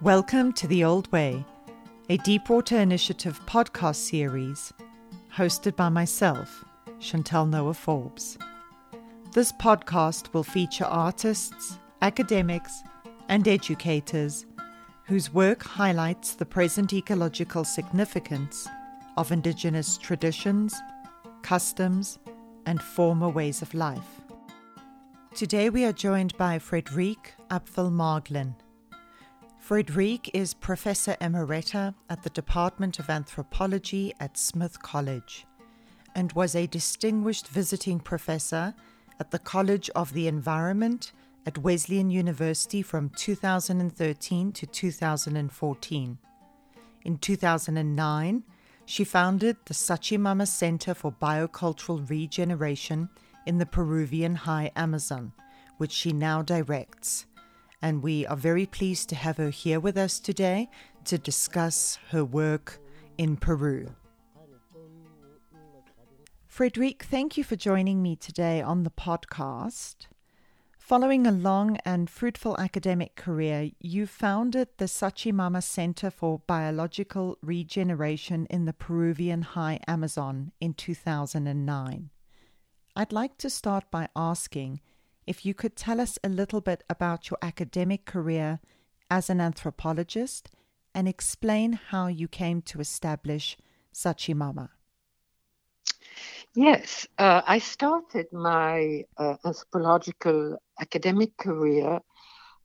Welcome to The Old Way, a Deep Water Initiative podcast series hosted by myself, Chantel Noah Forbes. This podcast will feature artists, academics, and educators whose work highlights the present ecological significance of Indigenous traditions, customs, and former ways of life. Today we are joined by Frederique Apffel Marglin. Frederique is Professor Emerita at the Department of Anthropology at Smith College and was a distinguished visiting professor at the College of the Environment at Wesleyan University from 2013 to 2014. In 2009, she founded the Sachamama Center for Biocultural Regeneration in the Peruvian High Amazon, which she now directs. And we are very pleased to have her here with us today to discuss her work in Peru. Frederique, thank you for joining me today on the podcast. Following a long and fruitful academic career, you founded the Sachamama Center for Biological Regeneration in the Peruvian High Amazon in 2009. I'd like to start by asking if you could tell us a little bit about your academic career as an anthropologist and explain how you came to establish Sachamama. Yes, uh, I started my uh, anthropological academic career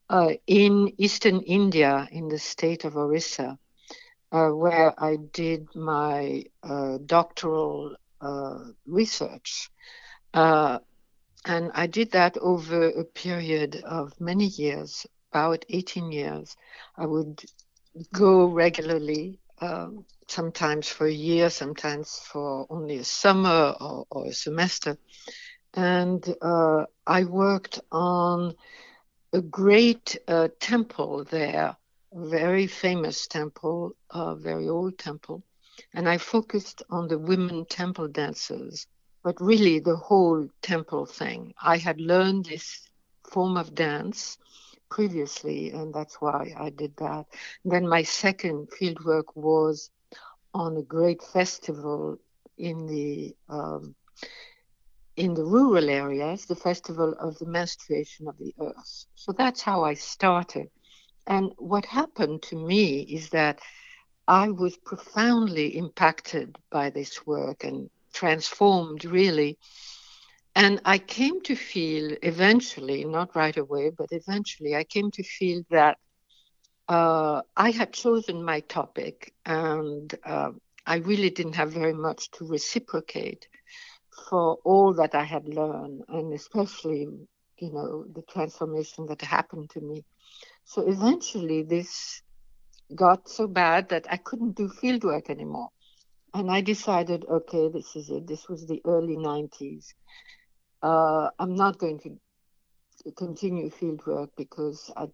uh, in eastern India, in the state of Orissa, uh, where I did my uh, doctoral uh, research. and I did that over a period of many years, about 18 years. I would go regularly um, sometimes for a year, sometimes for only a summer or, or a semester. And uh, I worked on a great uh, temple there, a very famous temple, a very old temple. And I focused on the women temple dancers, but really the whole temple thing. I had learned this form of dance previously, and that's why I did that. Then my second fieldwork was on a great festival in the um, in the rural areas, the festival of the menstruation of the earth. So that's how I started. And what happened to me is that I was profoundly impacted by this work and transformed really and I came to feel eventually, not right away, but eventually, I came to feel that uh, I had chosen my topic and uh, I really didn't have very much to reciprocate for all that I had learned, and especially, you know, the transformation that happened to me. So eventually, this got so bad that I couldn't do fieldwork anymore. And I decided, okay, this is it. This was the early 90s uh, I'm not going to continue field work because I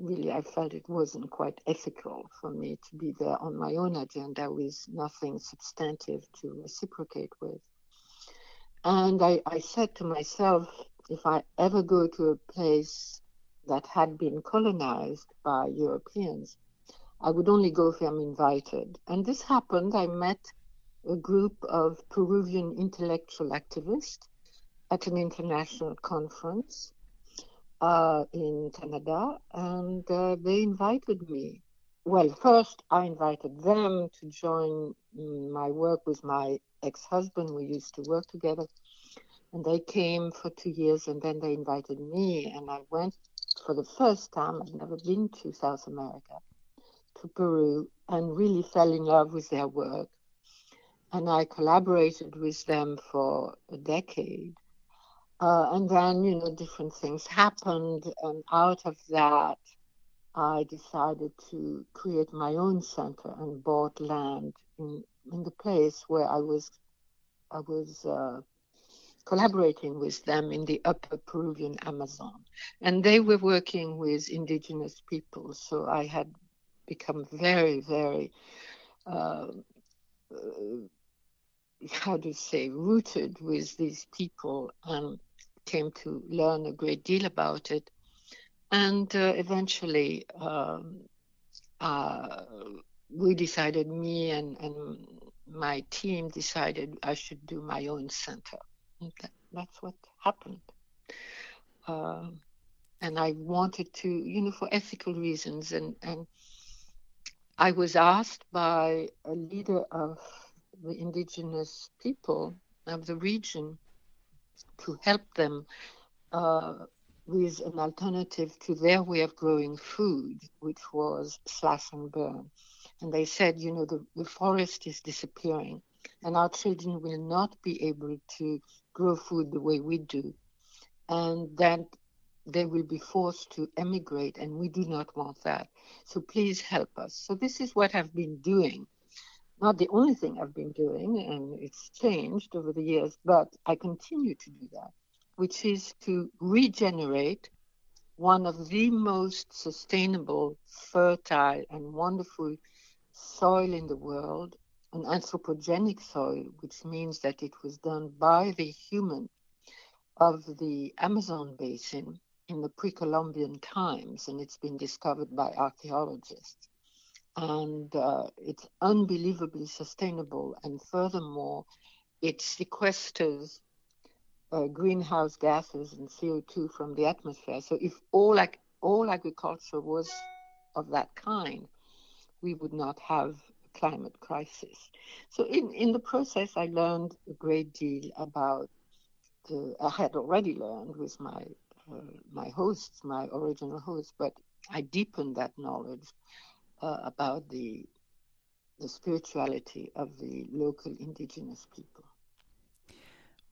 really I felt it wasn't quite ethical for me to be there on my own agenda with nothing substantive to reciprocate with. And I, I said to myself, if I ever go to a place that had been colonized by Europeans, I would only go if I'm invited. And this happened. I met a group of Peruvian intellectual activists at an international conference uh, in Canada, and uh, they invited me. Well, first I invited them to join my work with my ex-husband. We used to work together, and they came for two years, and then they invited me, and I went for the first time. I'd never been to South America, to Peru, and really fell in love with their work. And I collaborated with them for a decade uh, and then, you know, different things happened. And out of that, I decided to create my own center and bought land in, in the place where I was, I was uh, collaborating with them in the upper Peruvian Amazon. And they were working with indigenous people. So I had become very, very, uh, how do you say, rooted with these people and came to learn a great deal about it. And uh, eventually, um, uh, we decided, me and, and my team decided I should do my own center. That, that's what happened. Uh, and I wanted to, you know, for ethical reasons. And, and I was asked by a leader of the indigenous people of the region to help them uh, with an alternative to their way of growing food, which was slash and burn. And they said, you know, the, the forest is disappearing, and our children will not be able to grow food the way we do. And that they will be forced to emigrate, and we do not want that. So please help us. So this is what I've been doing. Not the only thing I've been doing, and it's changed over the years, but I continue to do that which is to regenerate one of the most sustainable, fertile, and wonderful soil in the world, an anthropogenic soil, which means that it was done by the human of the Amazon basin in the pre Columbian times, and it's been discovered by archaeologists. And uh, it's unbelievably sustainable, and furthermore, it sequesters uh, greenhouse gases and CO2 from the atmosphere. So if all all agriculture was of that kind, we would not have a climate crisis. So in, in the process, I learned a great deal about the, I had already learned with my uh, my hosts, my original hosts, but I deepened that knowledge uh, about the the spirituality of the local indigenous people.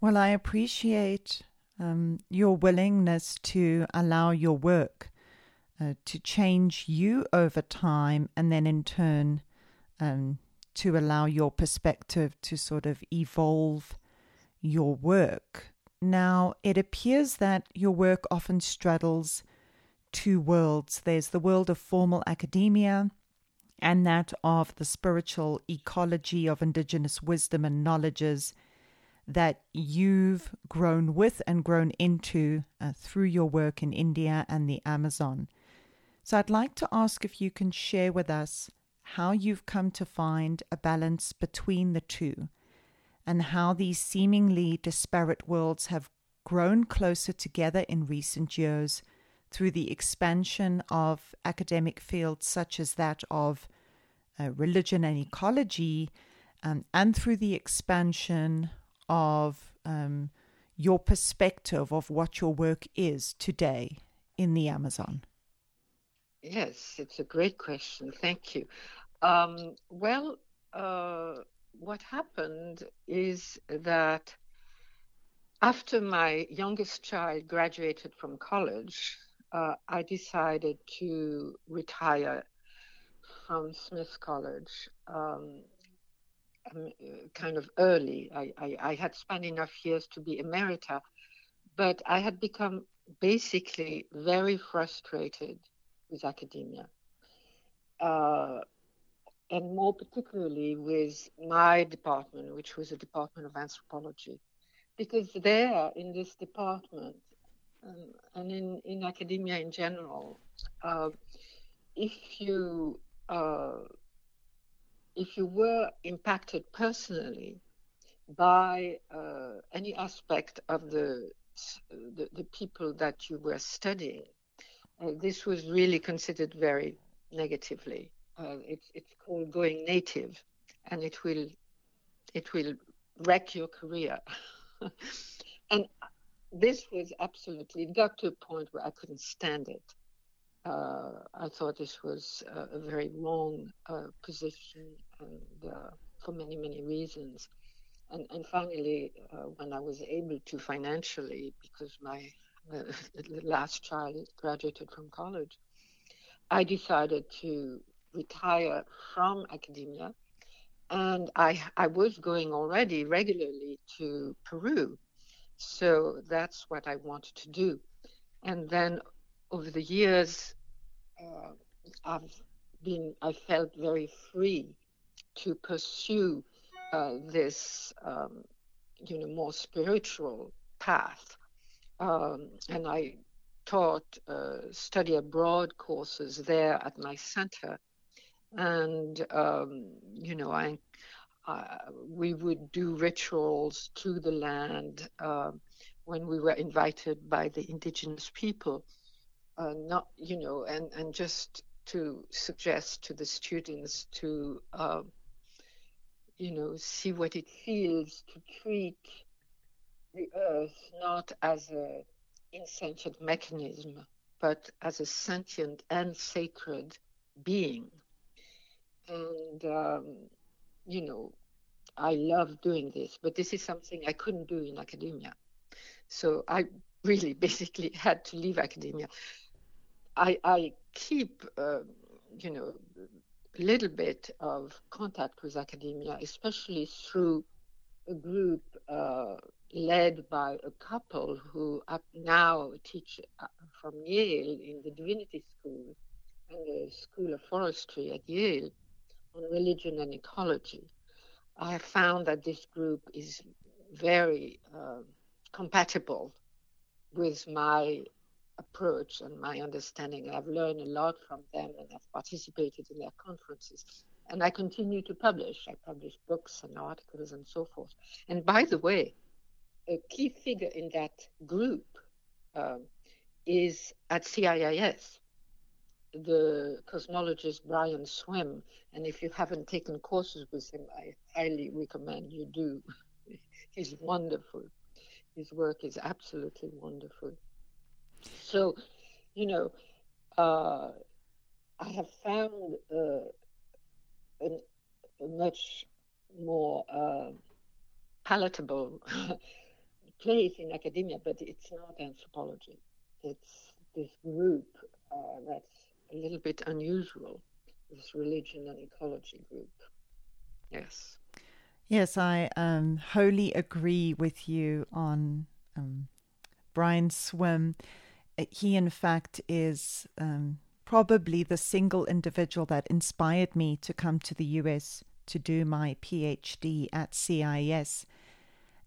Well, I appreciate um, your willingness to allow your work uh, to change you over time and then in turn um, to allow your perspective to sort of evolve your work. Now, it appears that your work often straddles two worlds there's the world of formal academia and that of the spiritual ecology of indigenous wisdom and knowledges that you've grown with and grown into uh, through your work in India and the Amazon. So I'd like to ask if you can share with us how you've come to find a balance between the two and how these seemingly disparate worlds have grown closer together in recent years through the expansion of academic fields such as that of uh, religion and ecology, um, and through the expansion of um, your perspective of what your work is today in the Amazon? Yes, it's a great question. Thank you. Um, well, uh, what happened is that after my youngest child graduated from college, uh, I decided to retire from Smith College. Um, um, kind of early. I, I, I, had spent enough years to be emerita, but I had become basically very frustrated with academia. Uh, and more particularly with my department, which was a department of anthropology. Because there, in this department, um, and in, in academia in general, uh, if you uh, if you were impacted personally by uh, any aspect of the, the, the people that you were studying, uh, this was really considered very negatively. Uh, it's it's called going native, and it will it will wreck your career. and this was absolutely it got to a point where I couldn't stand it uh, I thought this was a, a very wrong uh, position and uh, for many, many reasons. And, and finally, uh, when I was able to financially, because my last child graduated from college, I decided to retire from academia. And I, I was going already regularly to Peru So that's what I wanted to do. And then over the years, uh, I've been, I felt very free to pursue uh, this, um, you know, more spiritual path. Um, and I taught uh, study abroad courses there at my center. And, um, you know, I, uh, we would do rituals to the land uh, when we were invited by the indigenous people. Uh, not, you know, and, and just to suggest to the students to, um, you know, see what it feels to treat the earth not as a insentient mechanism, but as a sentient and sacred being. And, um, you know, I love doing this, but this is something I couldn't do in academia. So I really basically had to leave academia. I, I keep, uh, you know, a little bit of contact with academia, especially through a group uh, led by a couple who now teach uh, from Yale in the Divinity School and the School of Forestry at Yale on religion and ecology. I have found that this group is very uh, compatible with my approach and my understanding. I've learned a lot from them and I've participated in their conferences. And I continue to publish. I publish books and articles and so forth. And by the way, a key figure in that group um, is at CIIS, the cosmologist Brian Swimme. And if you haven't taken courses with him, I highly recommend you do. He's wonderful. His work is absolutely wonderful. So, you know, uh, I have found uh, a, a, much more uh, palatable place in academia, but it's not anthropology. It's this group uh, that's a little bit unusual, this religion and ecology group. Yes. Yes, I um, wholly agree with you on um, Brian Swimme. He, in fact, is um, probably the single individual that inspired me to come to the US to do my PhD at CIIS.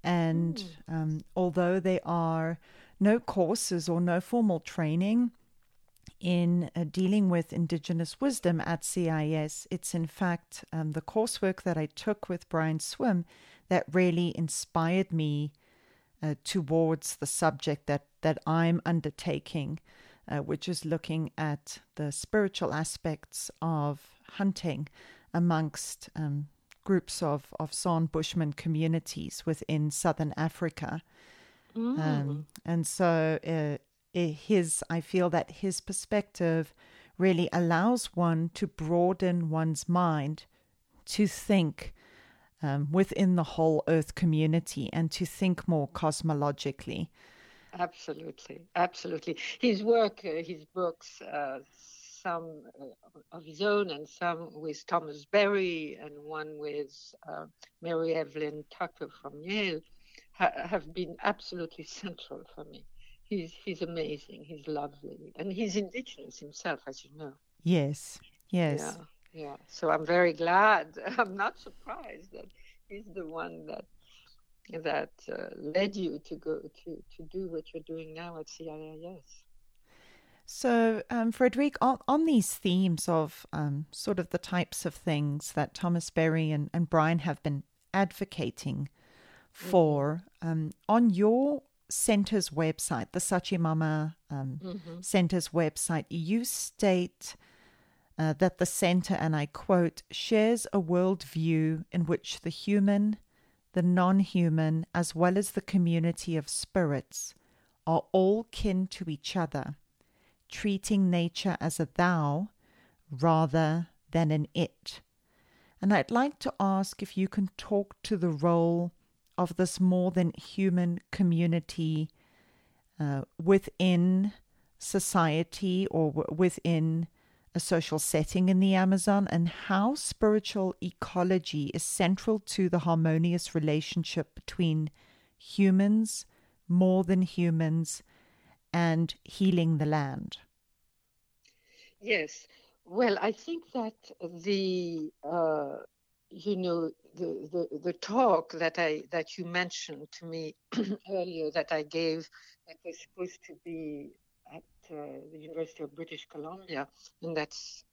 And mm. um, although there are no courses or no formal training in uh, dealing with Indigenous wisdom at CIIS. it's in fact um, the coursework that I took with Brian Swimme that really inspired me uh, towards the subject that, that I'm undertaking, uh, which is looking at the spiritual aspects of hunting amongst um, groups of, of San Bushman communities within southern Africa. Mm. Um, and so uh, his, I feel that his perspective really allows one to broaden one's mind to think um, within the whole Earth community and to think more cosmologically. Absolutely, absolutely. His work, uh, his books, uh, some uh, of his own and some with Thomas Berry and one with uh, Mary Evelyn Tucker from Yale ha- have been absolutely central for me. He's, he's amazing. He's lovely. And he's indigenous himself, as you know. Yes, yes. Yeah, yeah. So I'm very glad. I'm not surprised that he's the one that that uh, led you to go to, to do what you're doing now at CIIS. So, um, Frederique, on, on these themes of um, sort of the types of things that Thomas Berry and, and Brian have been advocating for, mm-hmm. um, on your center's website, the Sachamama um, mm-hmm. Center's website, you state uh, that the center, and I quote, shares a worldview in which the human, the non human, as well as the community of spirits are all kin to each other treating nature as a thou rather than an it. And I'd like to ask if you can talk to the role of this more than human community uh, within society or w- within a social setting in the Amazon and how spiritual ecology is central to the harmonious relationship between humans, more than humans and healing the land? Yes. Well, I think that the uh, you know the, the the talk that I that you mentioned to me earlier that I gave that was supposed to be at uh, the University of British Columbia, and that's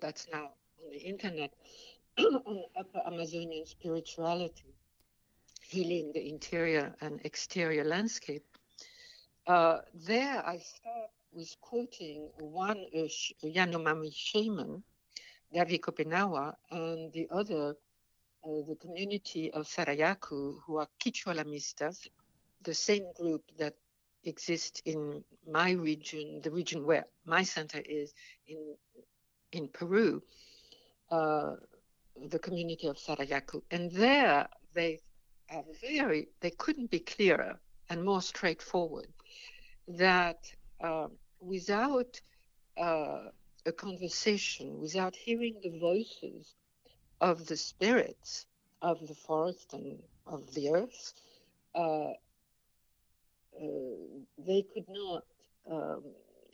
that's now on the internet on Upper Amazonian spirituality, healing the interior and exterior landscape. Uh, there, I start with quoting one uh, Yanomami shaman Davi Kopenawa, and the other, uh, the community of Sarayaku, who are Kichwa-Lamistas, the same group that exists in my region, the region where my center is in in Peru, uh, the community of Sarayaku, and there they are very, they couldn't be clearer and more straightforward that uh, without uh, a conversation without hearing the voices of the spirits of the forest and of the earth, uh, uh, they could not um,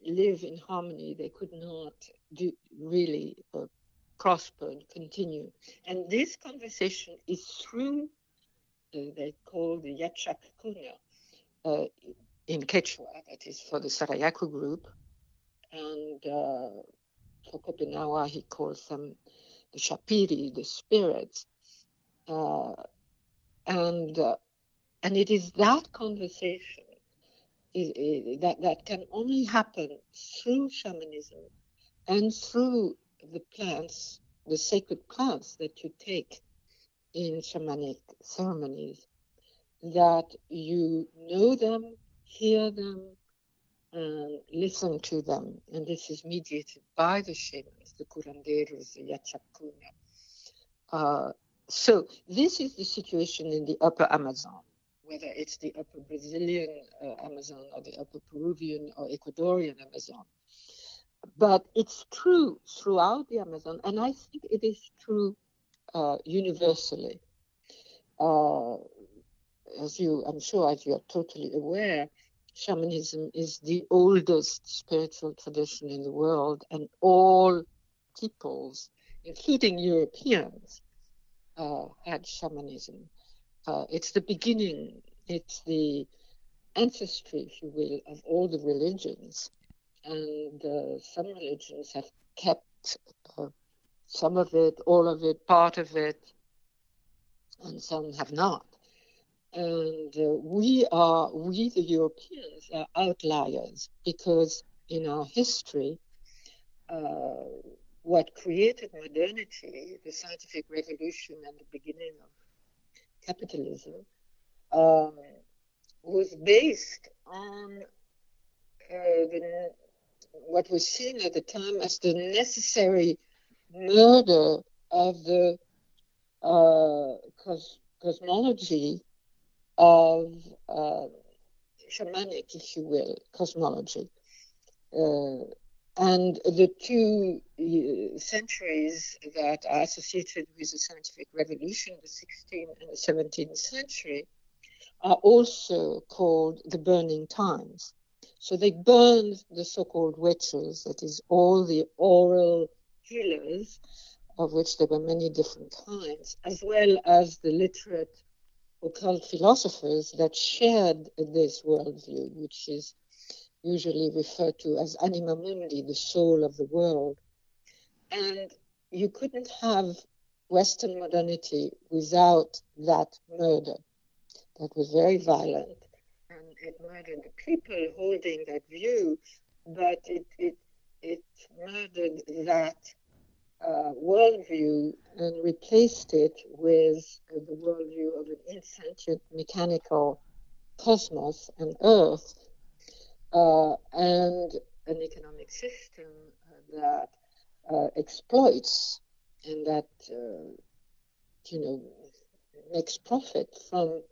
live in harmony. They could not do, really uh, prosper and continue. And this conversation is through, uh, they call the Yachak Kuna uh, in Quechua, that is for the Sarayaku group. And for Kopenawa, he calls them the Xapiri, the spirits. Uh, and uh, and it is that conversation that, that can only happen through shamanism and through the plants, the sacred plants that you take in shamanic ceremonies, that you know them, hear them, and listen to them. And this is mediated by the shamans, the curanderos, the yachacuna. Uh, so this is the situation in the upper Amazon, whether it's the upper Brazilian uh, Amazon or the upper Peruvian or Ecuadorian Amazon. But it's true throughout the Amazon, and I think it is true uh, universally. Uh, as you, I'm sure, as you are totally aware, shamanism is the oldest spiritual tradition in the world, and all peoples, including Europeans, uh, had shamanism. Uh, it's the beginning, it's the ancestry, if you will, of all the religions. And uh, some religions have kept uh, some of it, all of it, part of it, and some have not. And uh, we are, we the Europeans are outliers because in our history, uh, what created modernity, the scientific revolution and the beginning of capitalism, um, was based on uh, the, what was seen at the time as the necessary murder of the uh, cos- cosmology of uh, shamanic, if you will, cosmology. Uh, and the two uh, centuries that are associated with the scientific revolution, the 16th and the 17th century, are also called the burning times. So they burned the so-called witches, that is, all the oral healers, of which there were many different kinds, as well as the literate occult philosophers that shared this worldview, which is usually referred to as anima mundi, the soul of the world. And you couldn't have Western modernity without that murder. That was very violent. And it murdered the people holding that view, but it, it, it murdered that uh, worldview and replaced it with the worldview of an insentient mechanical cosmos and Earth, uh, and an economic system uh, that uh, exploits and that uh, you know makes profit from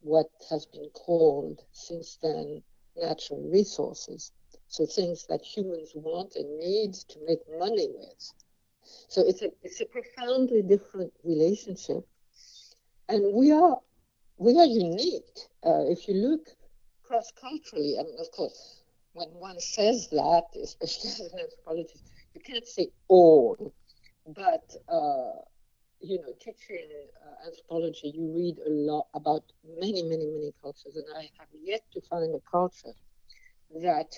what has been called since then natural resources. So things that humans want and need to make money with. So it's a it's a profoundly different relationship, and we are we are unique. Uh, if you look cross culturally. and of course, when one says that, especially as an anthropologist, you can't say all, but uh, you know, teaching uh, anthropology, you read a lot about many, many, many cultures, and I have yet to find a culture that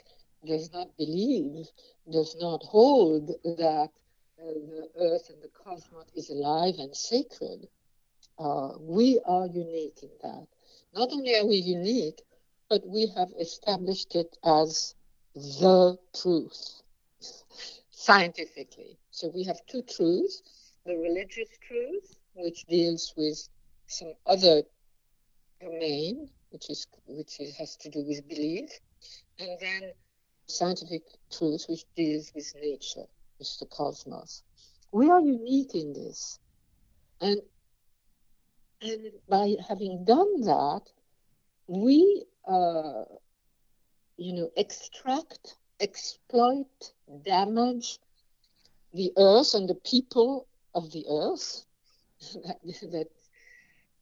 does not believe, does not hold that the earth and the cosmos is alive and sacred. Uh, we are unique in that. Not only are we unique, but we have established it as the truth scientifically. So we have two truths the religious truth, which deals with some other domain, which is which is, has to do with belief, and then scientific truth, which deals with nature, with the cosmos. We are unique in this, and and by having done that, we uh, you know extract, exploit, damage the earth and the people of the earth that, that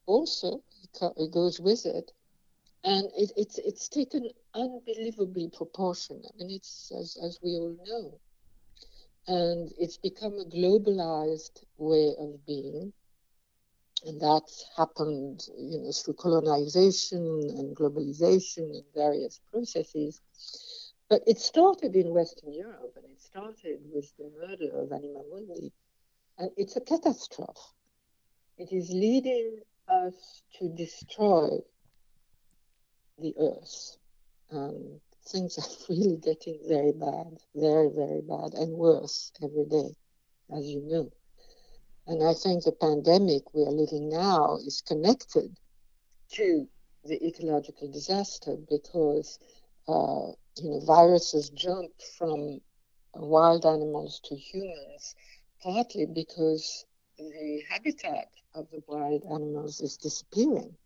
also goes with it. And it, it's it's taken unbelievably proportion. I mean, it's as, as we all know, and it's become a globalized way of being, and that's happened, you know, through colonization and globalization and various processes. But it started in Western Europe, and it started with the murder of Anima Mundi and it's a catastrophe. It is leading us to destroy the earth. And things are really getting very bad, very, very bad, and worse every day, as you know. And I think the pandemic we are living now is connected to the ecological disaster because uh, you know viruses jump from wild animals to humans partly because the habitat of the wild animals is disappearing.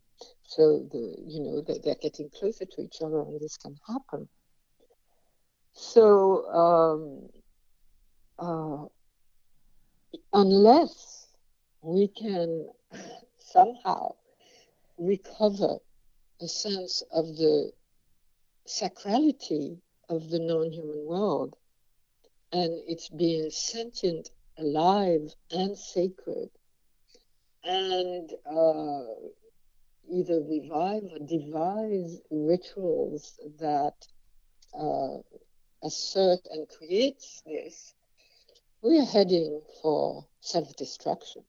So the you know they, they're getting closer to each other, and this can happen. So um, uh, unless we can somehow recover a sense of the sacrality of the non-human world and its being sentient alive and sacred, and uh, either revive or devise rituals that uh, assert and create this, we are heading for self-destruction.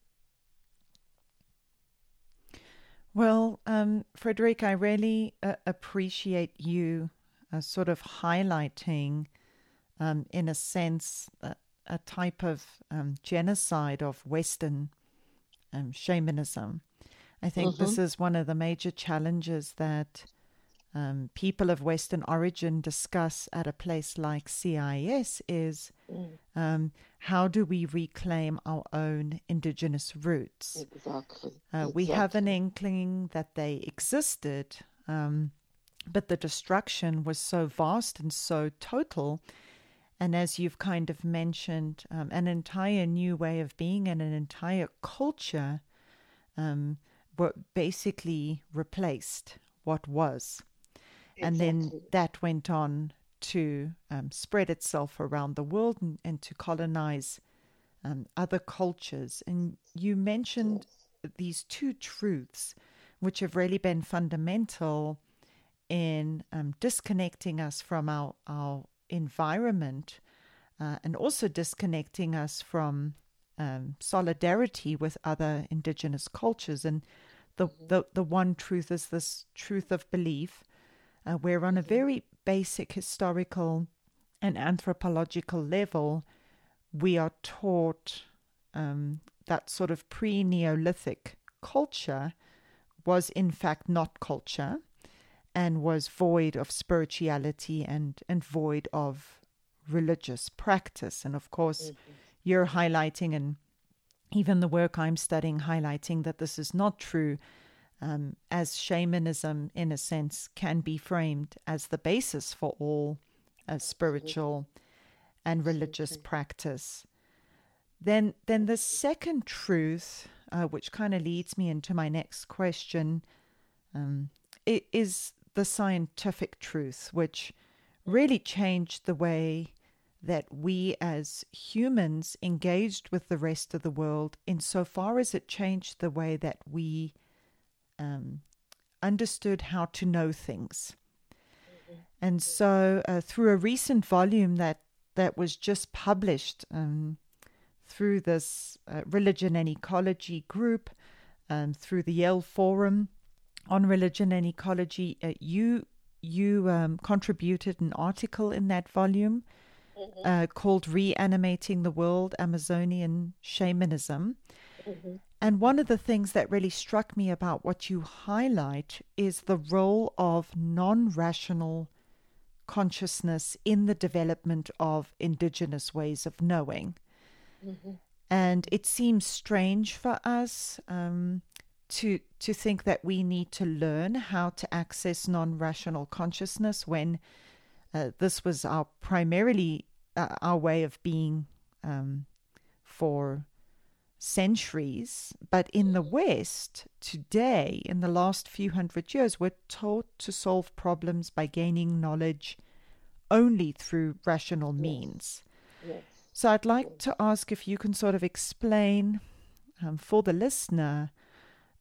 Well, um, Frederique, I really uh, appreciate you uh, sort of highlighting, um, in a sense, a type of um, genocide of Western um, shamanism. I think mm-hmm. this is one of the major challenges that um, people of Western origin discuss at a place like CIIS is mm. Um, how do we reclaim our own indigenous roots? Exactly. Uh, exactly. We have an inkling that they existed, um, but the destruction was so vast and so total and as you've kind of mentioned, um, an entire new way of being and an entire culture um, were basically replaced what was. Exactly. And then that went on to um, spread itself around the world and, and to colonize um, other cultures. And you mentioned these two truths, which have really been fundamental in um, disconnecting us from our, our environment uh, and also disconnecting us from um, solidarity with other indigenous cultures. And the, the, the one truth is this truth of belief, uh, where on a mm-hmm. very basic historical and anthropological level, we are taught um, that sort of pre Neolithic culture was in fact not culture and was void of spirituality and, and void of religious practice. And of course, mm-hmm. you're highlighting, and even the work I'm studying, highlighting that this is not true, um, as shamanism, in a sense, can be framed as the basis for all uh, spiritual and religious practice. Then, then the second truth, uh, which kind of leads me into my next question, um, is the scientific truth, which really changed the way that we as humans engaged with the rest of the world, insofar as it changed the way that we um, understood how to know things. Mm-hmm. And so, uh, through a recent volume that that was just published um, through this uh, religion and ecology group, um, through the Yale Forum on Religion and Ecology, uh, you you um, contributed an article in that volume mm-hmm. uh, called "Reanimating the World: Amazonian Shamanism." Mm-hmm. And one of the things that really struck me about what you highlight is the role of non rational consciousness in the development of indigenous ways of knowing. Mm-hmm. And it seems strange for us um, to to think that we need to learn how to access non-rational consciousness when uh, this was our primarily uh, our way of being um, for centuries. But in the West today, in the last few hundred years, we're taught to solve problems by gaining knowledge only through rational means. Yes. So I'd like to ask if you can sort of explain um, for the listener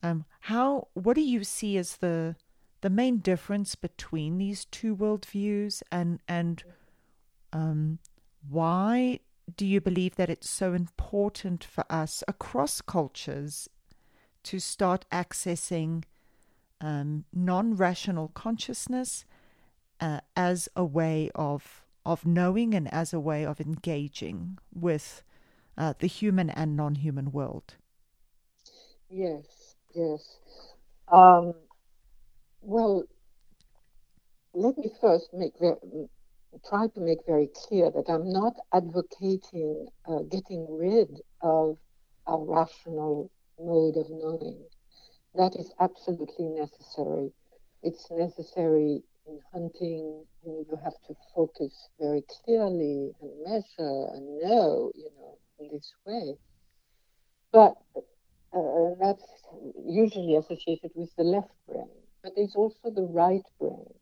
um, how what do you see as the the main difference between these two worldviews and and um, why do you believe that it's so important for us across cultures to start accessing um, non-rational consciousness uh, as a way of of knowing and as a way of engaging with uh, the human and non human world. Yes, yes. Um, well, let me first make try to make very clear that I'm not advocating uh, getting rid of a rational mode of knowing. That is absolutely necessary. It's necessary in hunting, you have to focus very clearly and measure and know, you know, in this way. But uh, that's usually associated with the left brain. But there's also the right brain.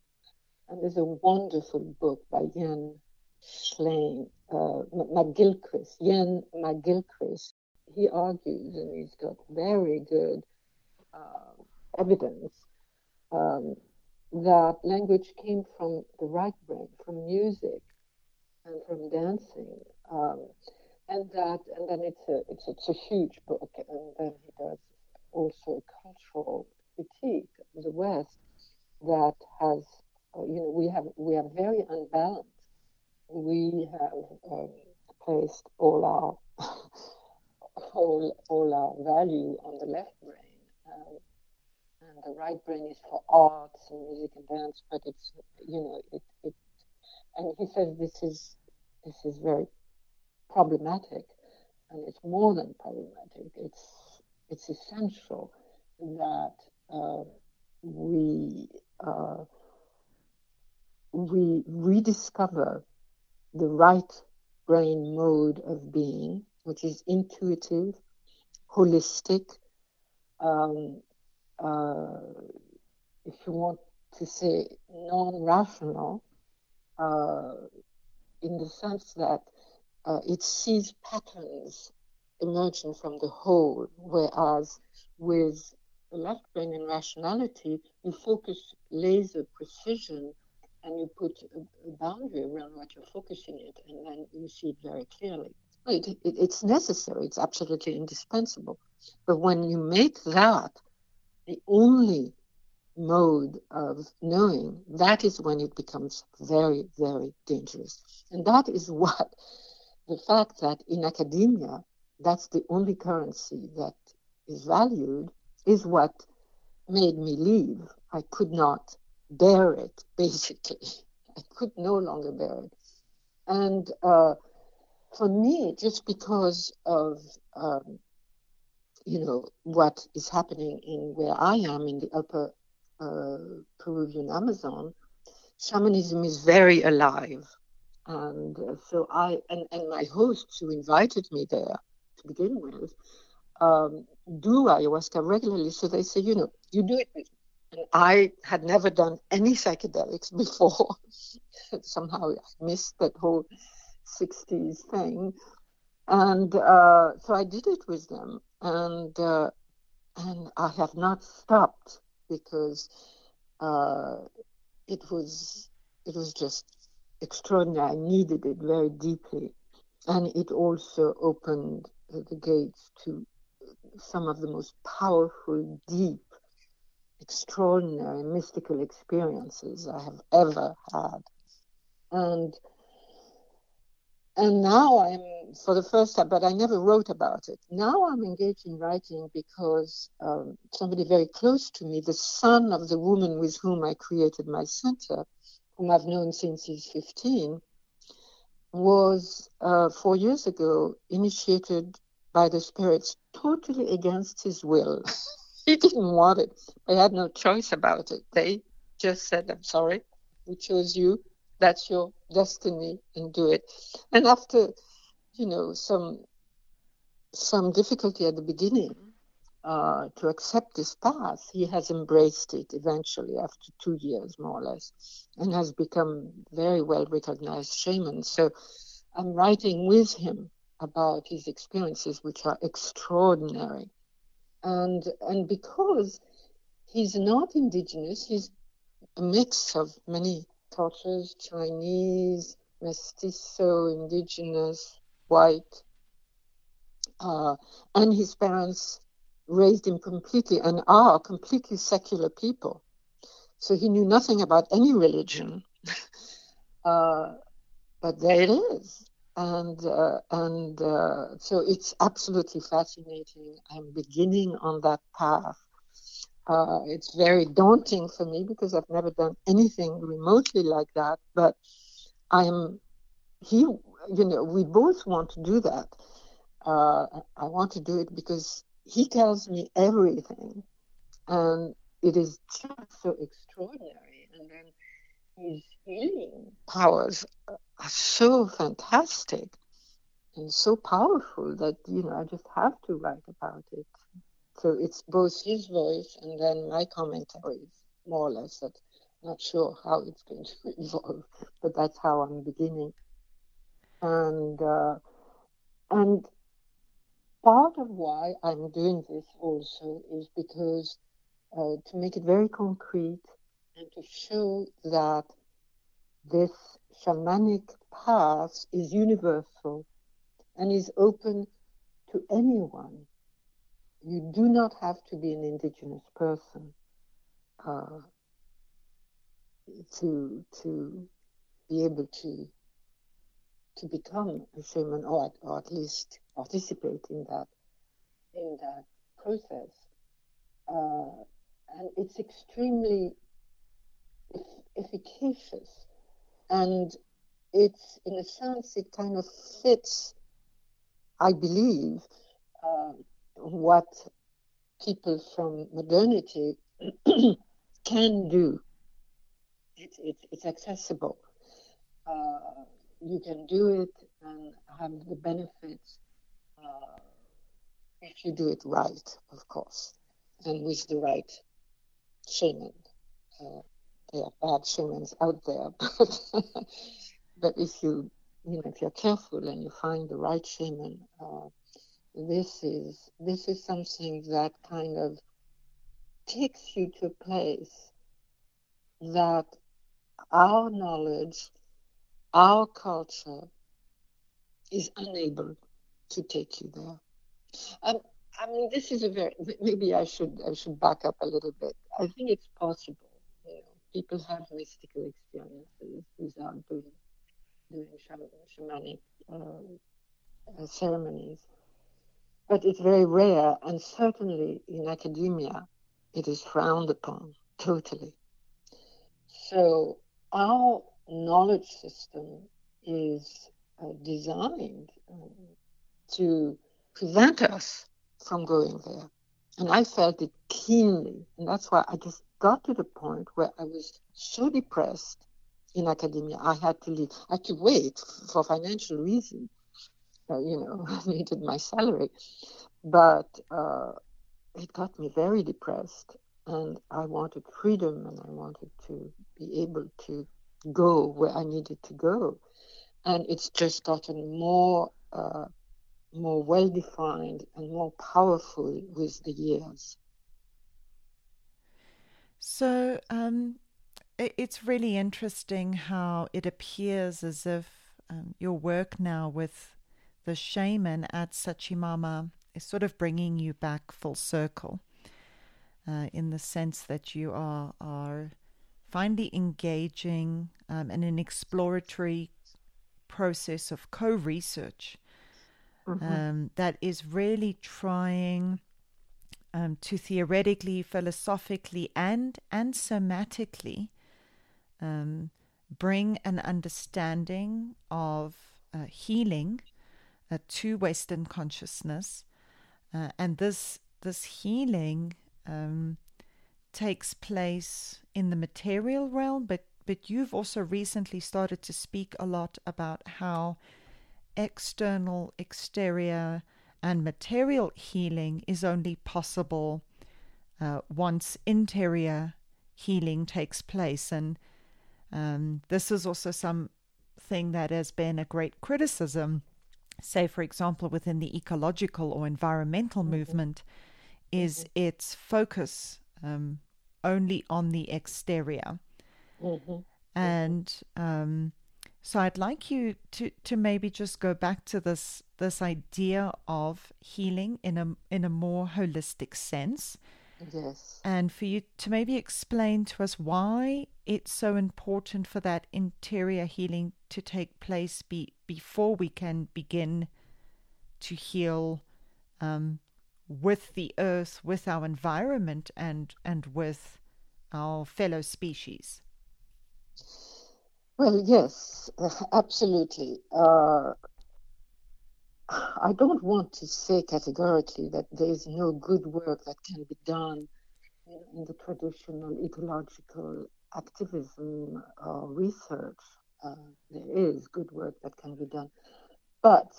And there's a wonderful book by Ian Schlein, uh, McGilchrist, Iain McGilchrist. He argues, and he's got very good uh, evidence um, that language came from the right brain, from music and from dancing. Um, and that, and then it's a, it's, it's a huge book, and then he does also a cultural critique of the West that has, uh, you know, we have we are very unbalanced. We have um, placed all our all, all our value on the left brain. Um, the right brain is for arts and music and dance, but it's you know it, it and he says this is this is very problematic, and it's more than problematic. It's it's essential that we uh, we rediscover the right brain mode of being, which is intuitive, holistic, um, uh, if you want to say non-rational, uh, in the sense that uh, it sees patterns emerging from the whole, whereas with the left brain and rationality, you focus laser precision and you put a, boundary around what you're focusing it, and then you see it very clearly. It, it, it's necessary, it's absolutely indispensable. But when you make that the only mode of knowing, that is when it becomes very, very dangerous. And that is what the fact that in academia, that's the only currency that is valued, is what made me leave. I could not bear it, basically. I could no longer bear it. And uh, for me, just because of um, you know, what is happening in where I am in the upper uh, Peruvian Amazon, shamanism is very alive. And uh, so I, and, and my hosts who invited me there to begin with, um, do ayahuasca regularly. So they say, you know, you do it And I had never done any psychedelics before. Somehow I missed that whole 60s thing. And uh, so I did it with them. And, uh, and I have not stopped because uh, it was it was just extraordinary. I needed it very deeply, and it also opened the gates to some of the most powerful, deep, extraordinary mystical experiences I have ever had. And and now I'm for the first time, but I never wrote about it. Now I'm engaged in writing because um, somebody very close to me, the son of the woman with whom I created my center, whom I've known since he's 15, was uh, four years ago initiated by the spirits totally against his will. he didn't want it. They had no choice about it. They just said, I'm sorry, we chose you. That's your destiny and do it. And after, you know, some some difficulty at the beginning uh, to accept this path, he has embraced it eventually after two years, more or less, and has become very well recognized shaman. So I'm writing with him about his experiences, which are extraordinary. And, and because he's not indigenous, he's a mix of many cultures Chinese, mestizo, indigenous, white. Uh, and his parents raised him completely and are completely secular people. So he knew nothing about any religion. uh, but there it is and uh, and uh, so it's absolutely fascinating. I'm beginning on that path. Uh, it's very daunting for me because I've never done anything remotely like that. But I'm he, you know, we both want to do that. Uh, I want to do it because he tells me everything, and it is just so extraordinary. And then his healing powers are so fantastic and so powerful that you know I just have to write about it. So it's both his voice and then my commentaries, more or less. That I'm not sure how it's going to evolve, but that's how I'm beginning. And uh, and part of why I'm doing this also is because uh, to make it very concrete and to show that this shamanic path is universal and is open to anyone. You do not have to be an indigenous person uh, to to be able to to become a shaman or, or at least participate in that in that process. Uh, and it's extremely efficacious and it's in a sense it kind of fits i believe uh, what people from modernity can do. It's, it's, it's accessible. Uh, you can do it and have the benefits uh, if you do it right of course and with the right shaman uh, there are bad shamans out there, but but if you you know if you're careful and you find the right shaman, uh, this is this is something that kind of takes you to a place that our knowledge, our culture is unable to take you there. I mean, this is a very maybe I should I should back up a little bit. I think it's possible people have mystical experiences without doing, doing shamanic ceremonies. But it's very rare, and certainly in academia, it is frowned upon totally. So our knowledge system is uh, designed um, to prevent us from going there. And I felt it keenly. And that's why I just got to the point where I was so depressed in academia, I had to leave. I had to wait for financial reasons. Uh, you know, I needed my salary. But uh, it got me very depressed. and I wanted freedom and I wanted to be able to go where I needed to go. And it's just gotten more uh, more well defined and more powerful with the years. So um, it's really interesting how it appears as if um, your work now with the shaman at Sachamama is sort of bringing you back full circle uh, in the sense that you are, are finally engaging um, in an exploratory process of co research mm-hmm. um, that is really trying um, to theoretically, philosophically, and, and somatically um, bring an understanding of uh, healing uh, to Western consciousness. Uh, and this, this healing um, takes place in the material realm, but, but you've also recently started to speak a lot about how external, exterior, and material healing is only possible uh, once interior healing takes place. And um, this is also something that has been a great criticism, say, for example, within the ecological or environmental mm-hmm. movement, is mm-hmm. its focus um, only on the exterior. Mm-hmm. And um, so I'd like you to, to maybe just go back to this this idea of healing in a in a more holistic sense. Yes. And for you to maybe explain to us why it's so important for that interior healing to take place be, before we can begin to heal um, with the earth, with our environment, and and with our fellow species. Well, yes, absolutely. Uh, I don't want to say categorically that there is no good work that can be done in the traditional ecological activism or research. Uh, there is good work that can be done. But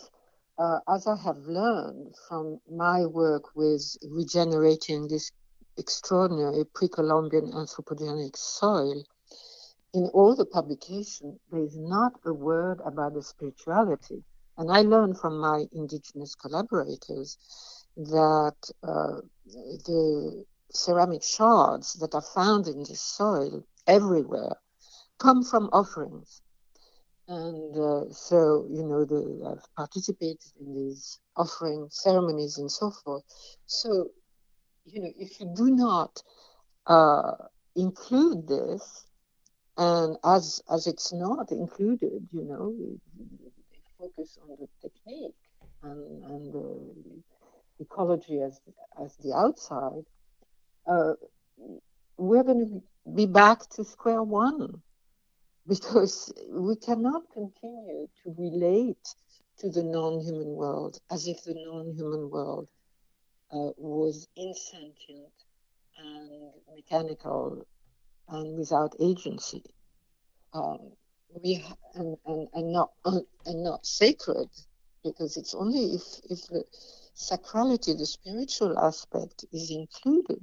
uh, as I have learned from my work with regenerating this extraordinary pre Columbian anthropogenic soil, in all the publication, there is not a word about the spirituality. And I learned from my indigenous collaborators that uh, the ceramic shards that are found in the soil everywhere come from offerings. And uh, so, you know, the, I've participated in these offering ceremonies and so forth. So, you know, if you do not uh, include this, and as as it's not included, you know, they focus on the technique and, and the ecology as as the outside. Uh, we're going to be back to square one because we cannot continue to relate to the non-human world as if the non-human world uh, was insentient and mechanical and without agency. Um, we and, and, and not and not sacred because it's only if if the sacrality, the spiritual aspect, is included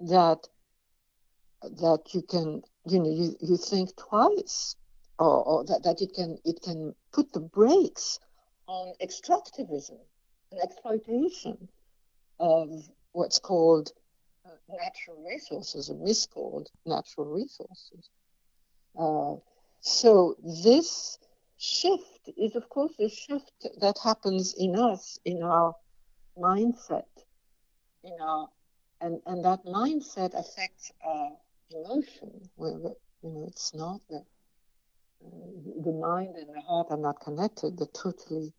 that that you can you know you, you think twice or, or that, that it can it can put the brakes on extractivism and exploitation of what's called natural resources or miscalled natural resources. Uh, so this shift is, of course, a shift that happens in us, in our mindset, in our, and, and that mindset affects our emotion. Where, you know, it's not that the mind and the heart are not connected; they're totally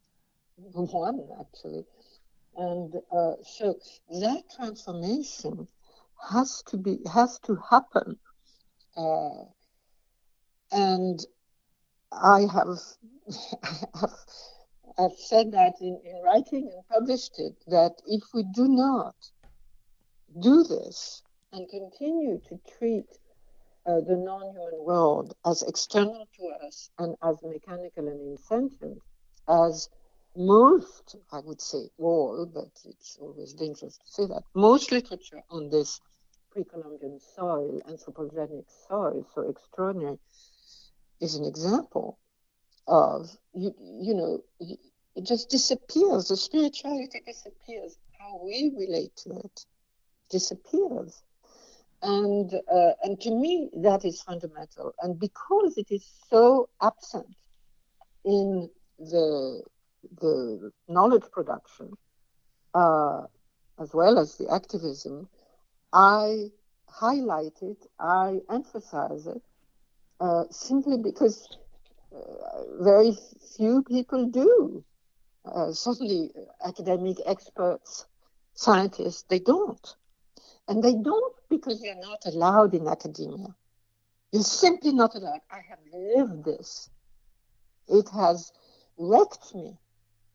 one, actually. And uh, so that transformation has to be has to happen. Uh, and I have, have I've said that in, in writing and published it that if we do not do this and continue to treat uh, the non-human world as external to us and as mechanical and insentient, as most, I would say all, but it's always dangerous to say that, most literature on this pre-Columbian soil, anthropogenic soil, so extraordinary, is an example of you. You know, it just disappears. The spirituality disappears. How we relate to it disappears. And uh, and to me that is fundamental. And because it is so absent in the the knowledge production, uh, as well as the activism, I highlight it, I emphasize it, uh, simply because uh, very few people do. Uh, certainly, academic experts, scientists, they don't. And they don't because you're not allowed in academia. You're simply not allowed. I have lived this. It has wrecked me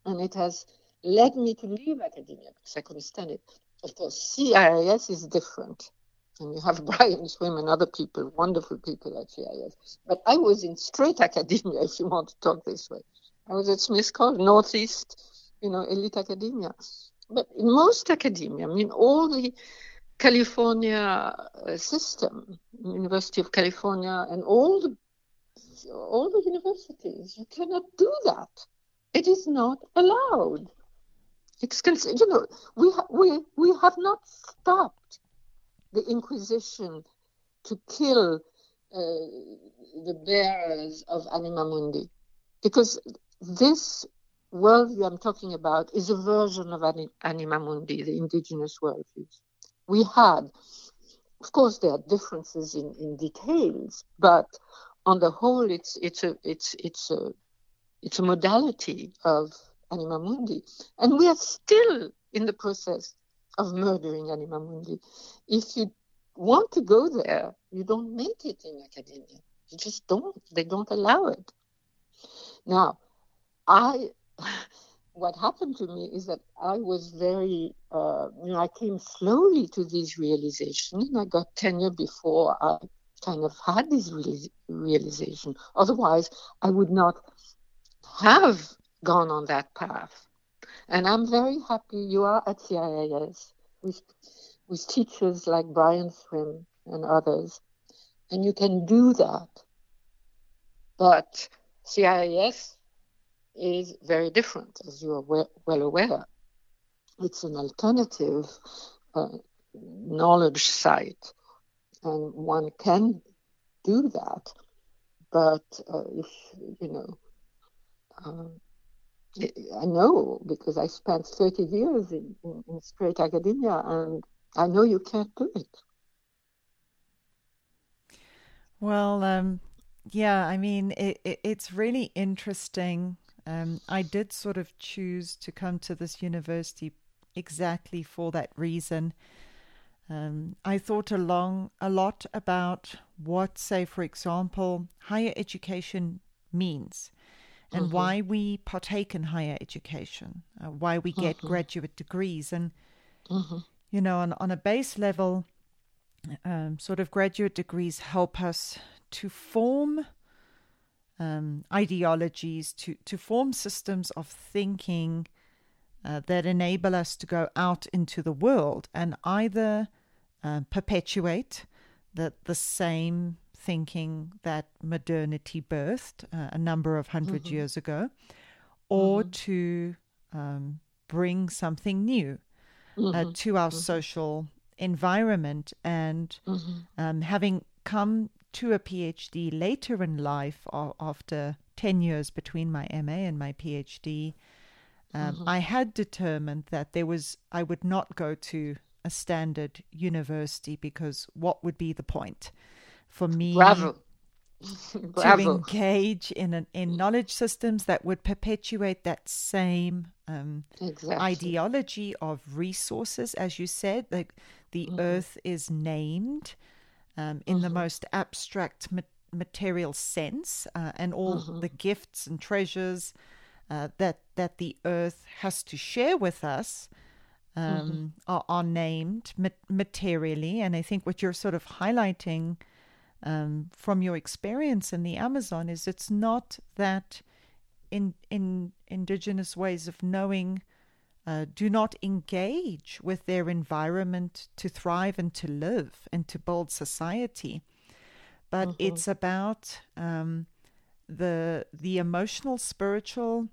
and it has led me to leave academia because I couldn't stand it. Of course, CIIS is different. And you have Brian Swimme and other people, wonderful people at CIIS. But I was in straight academia, if you want to talk this way. I was at Smith College, Northeast, you know, elite academia. But in most academia, I mean, all the California uh, system, University of California, and all the all the universities, you cannot do that. It is not allowed. It's, you know, we, ha- we, we have not stopped the Inquisition to kill uh, the bearers of Anima Mundi. Because this worldview I'm talking about is a version of Anima Mundi, the indigenous worldviews. We had, of course, there are differences in, in details, but on the whole, it's it's a it's it's a it's a modality of Anima Mundi. And we are still in the process of murdering Anima Mundi. If you want to go there, you don't make it in academia. You just don't. They don't allow it. Now, I, what happened to me is that I was very, uh, you know, I came slowly to this realization, and I got tenure before I kind of had this realization. Otherwise, I would not have gone on that path. And I'm very happy you are at CIIS with, with teachers like Brian Swimme and others. And you can do that. But CIIS is very different, as you are well, well aware. It's an alternative uh, knowledge site, and one can do that. But uh, if, you know, um, I know because I spent 30 years in, in, straight academia and I know you can't do it. Well, um, yeah, I mean, it, it, it's really interesting. Um, I did sort of choose to come to this university exactly for that reason. Um, I thought along a lot about what, say, for example, higher education means and mm-hmm. why we partake in higher education, uh, why we get mm-hmm. graduate degrees. And, mm-hmm. you know, on, on a base level, um, sort of graduate degrees help us to form um, ideologies, to, to form systems of thinking uh, that enable us to go out into the world and either uh, perpetuate the, the same thinking that modernity birthed uh, a number of 100 mm-hmm. years ago, or mm-hmm. to um, bring something new uh, mm-hmm. to our mm-hmm. social environment. And mm-hmm. um, having come to a PhD later in life, after 10 years between my MA and my PhD, um, mm-hmm. I had determined that there was, I would not go to a standard university because what would be the point? For me Bravo. to engage in an, in knowledge systems that would perpetuate that same um, exactly. ideology of resources, as you said. Like the mm-hmm. earth is named um, in mm-hmm. the most abstract ma- material sense, uh, and all mm-hmm. the gifts and treasures uh, that that the earth has to share with us. Um, mm-hmm. are, are, named ma- materially, and I think what you're sort of highlighting um, from your experience in the Amazon is it's not that in in indigenous ways of knowing uh, do not engage with their environment to thrive and to live and to build society. But mm-hmm. it's about um, the the emotional, spiritual,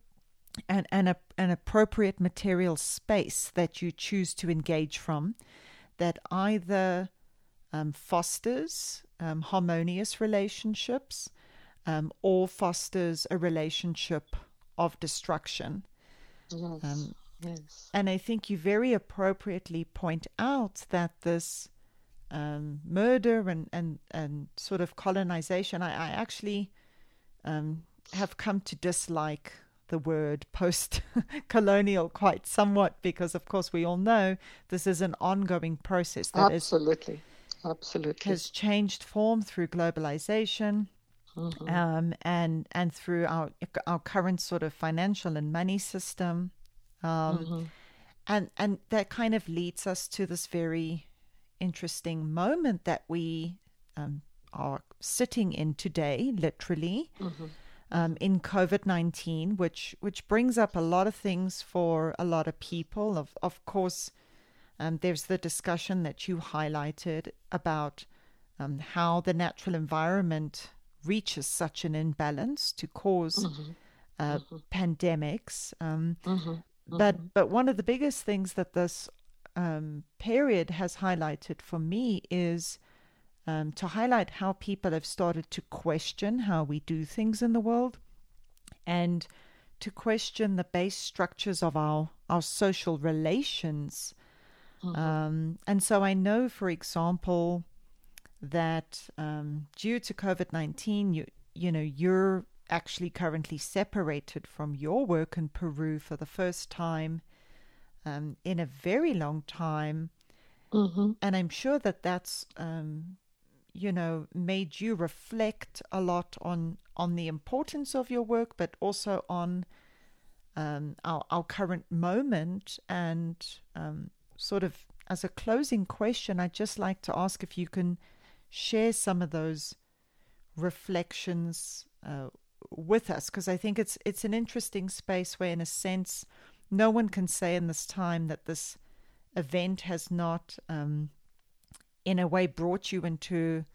and and a, an appropriate material space that you choose to engage from, that either um, fosters um, harmonious relationships um, or fosters a relationship of destruction. Yes. Um, yes. And I think you very appropriately point out that this um, murder and, and, and sort of colonization, I, I actually um, have come to dislike the word post colonial quite somewhat because, of course, we all know this is an ongoing process that Absolutely. Is, Absolutely. has changed form through globalization. Mm-hmm. Um, and and through our our current sort of financial and money system, um, mm-hmm. and and that kind of leads us to this very interesting moment that we um, are sitting in today, literally. Mm-hmm. Um, in COVID nineteen, which which brings up a lot of things for a lot of people. Of of course, um, there's the discussion that you highlighted about um, how the natural environment reaches such an imbalance to cause mm-hmm. Uh, mm-hmm. pandemics. Um, mm-hmm. But mm-hmm. but one of the biggest things that this um, period has highlighted for me is um, to highlight how people have started to question how we do things in the world and to question the base structures of our, our social relations Mm-hmm. Um, and so I know, for example, that um, due to COVID nineteen, you you know you're actually currently separated from your work in Peru for the first time um, in a very long time, mm-hmm. and I'm sure that that's um, you know made you reflect a lot on on the importance of your work, but also on um, our our current moment and um, sort of as a closing question, I'd just like to ask if you can share some of those reflections uh, with us, because I think it's it's an interesting space where, in a sense, no one can say in this time that this event has not, um, in a way, brought you into.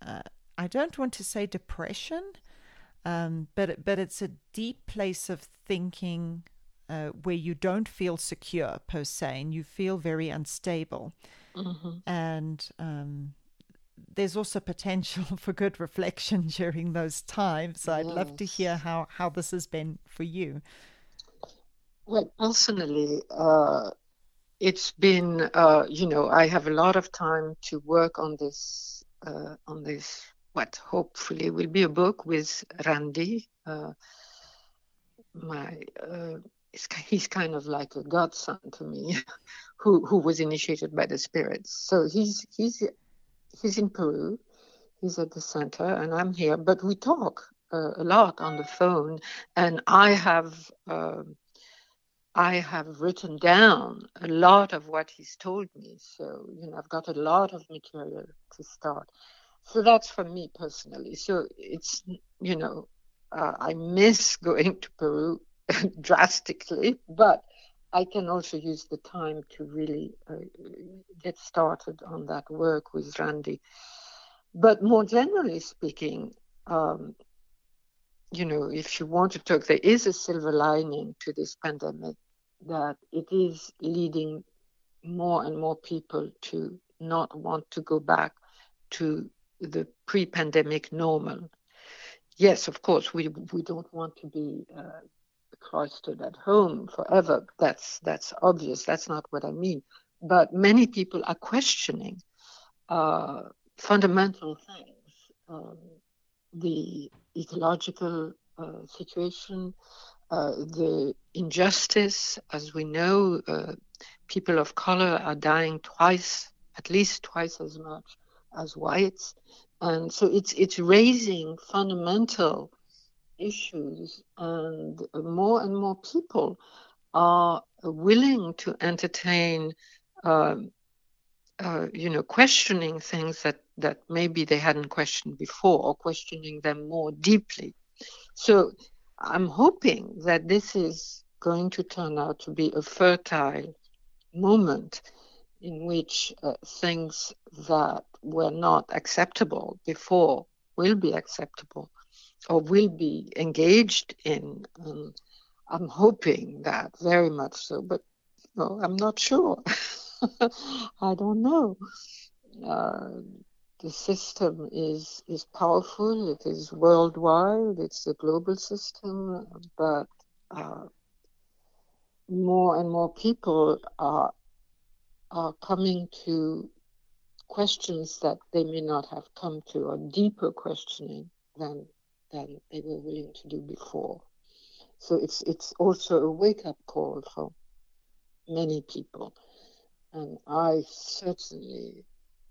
Uh, I don't want to say depression, um, but but it's a deep place of thinking uh, where you don't feel secure per se and you feel very unstable. Mm-hmm. And um, there's also potential for good reflection during those times. I'd yes. love to hear how, how this has been for you. Well, personally, uh, it's been, uh, you know, I have a lot of time to work on this, uh, on this, what hopefully will be a book with Randy, uh, my uh, he's kind of like a godson to me, who who was initiated by the spirits. So he's he's he's in Peru, he's at the center, and I'm here. But we talk uh, a lot on the phone, and I have. Uh, I have written down a lot of what he's told me. So, you know, I've got a lot of material to start. So that's for me personally. So it's, you know, uh, I miss going to Peru drastically, but I can also use the time to really uh, get started on that work with Randy. But more generally speaking, um, you know, if you want to talk, there is a silver lining to this pandemic that it is leading more and more people to not want to go back to the pre-pandemic normal. Yes, of course, we we don't want to be uh, cloistered at home forever. That's that's obvious. That's not what I mean. But many people are questioning uh, fundamental things, um, the ecological uh, situation, uh, the injustice. As we know, uh, people of color are dying twice, at least twice as much as whites, and so it's it's raising fundamental issues, and more and more people are willing to entertain, uh, uh, you know, questioning things that, that maybe they hadn't questioned before, or questioning them more deeply. So I'm hoping that this is going to turn out to be a fertile moment in which uh, things that were not acceptable before will be acceptable or will be engaged in. Um, I'm hoping that very much so, but no, I'm not sure. I don't know. Uh, the system is is powerful. It is worldwide. It's a global system, but uh, more and more people are are coming to questions that they may not have come to, or deeper questioning than than they were willing to do before. So it's it's also a wake up call for many people, and I certainly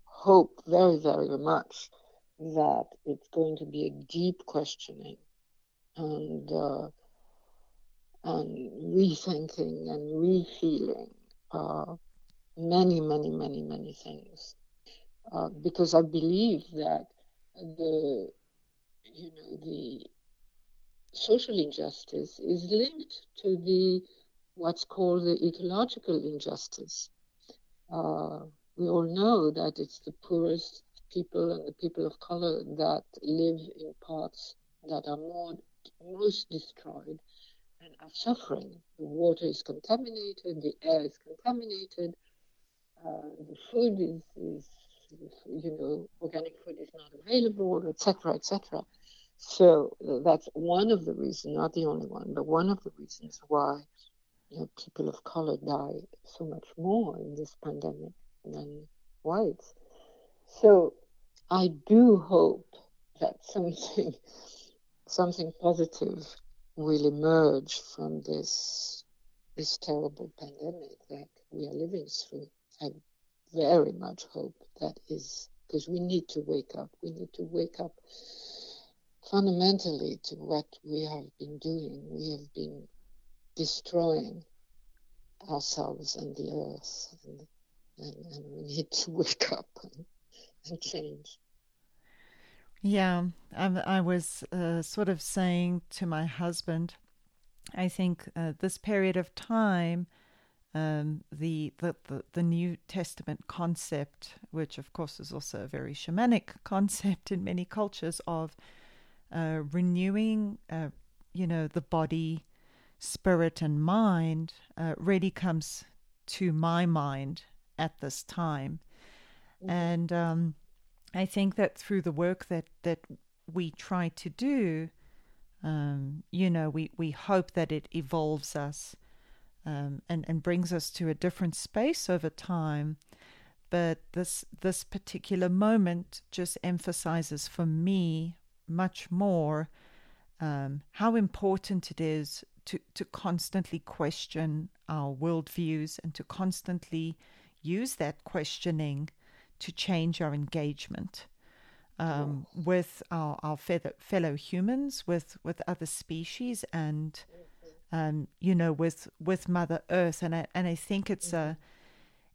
hope very very much that it's going to be a deep questioning and uh, and rethinking and refeeling uh, many many many many things uh, because I believe that the you know the social injustice is linked to the what's called the ecological injustice. Uh, we all know that it's the poorest people and the people of color that live in parts that are more most destroyed and are suffering. The water is contaminated, the air is contaminated, uh, the food is, is you know, organic food is not available, etc., etc. So that's one of the reasons, not the only one, but one of the reasons why you know, people of color die so much more in this pandemic than whites. So I do hope that something something positive will emerge from this this terrible pandemic that we are living through. I very much hope that is because we need to wake up. We need to wake up fundamentally to what we have been doing. We have been destroying ourselves and the earth, and, and, and we need to wake up and, and change. Yeah, I, I was uh, sort of saying to my husband, I think uh, this period of time um, the, the, the, the New Testament concept, which of course is also a very shamanic concept in many cultures of uh, renewing, uh, you know, the body, spirit, and mind, uh, really comes to my mind at this time, mm-hmm. and um, I think that through the work that that we try to do, um, you know, we we hope that it evolves us um, and and brings us to a different space over time. But this this particular moment just emphasizes for me much more um, how important it is to to constantly question our worldviews and to constantly use that questioning to change our engagement um, with our, our fellow humans, with, with other species, and um, you know, with with Mother Earth, and I and I think it's mm-hmm. a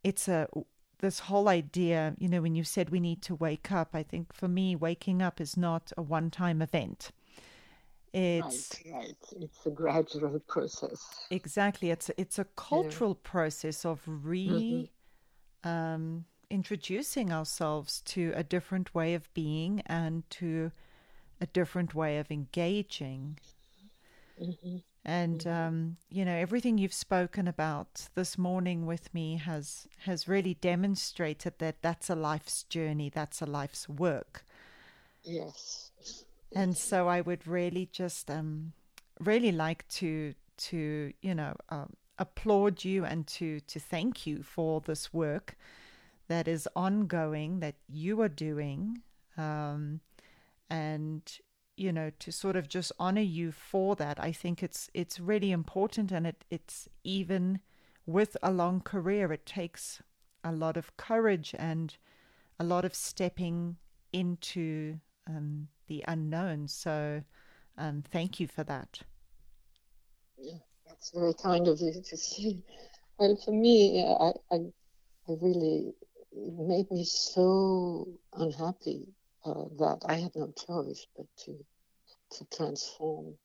it's a this whole idea, you know, when you said we need to wake up, I think for me, waking up is not a one time event. It's right, right. It's a gradual process. Exactly. It's a, it's a cultural yeah. process of re mm-hmm. um, introducing ourselves to a different way of being and to a different way of engaging. Mm-hmm. And um, you know everything you've spoken about this morning with me has has really demonstrated that that's a life's journey, that's a life's work. Yes. And so I would really just um, really like to to you know um, applaud you and to to thank you for this work that is ongoing that you are doing. Um, and you know to sort of just honor you for that i think it's it's really important and it it's even with a long career it takes a lot of courage and a lot of stepping into um, the unknown. So um, thank you for that. Yeah that's very kind of you to say. Well for me I, I, I really it made me so unhappy uh, that I had no choice but to to transform.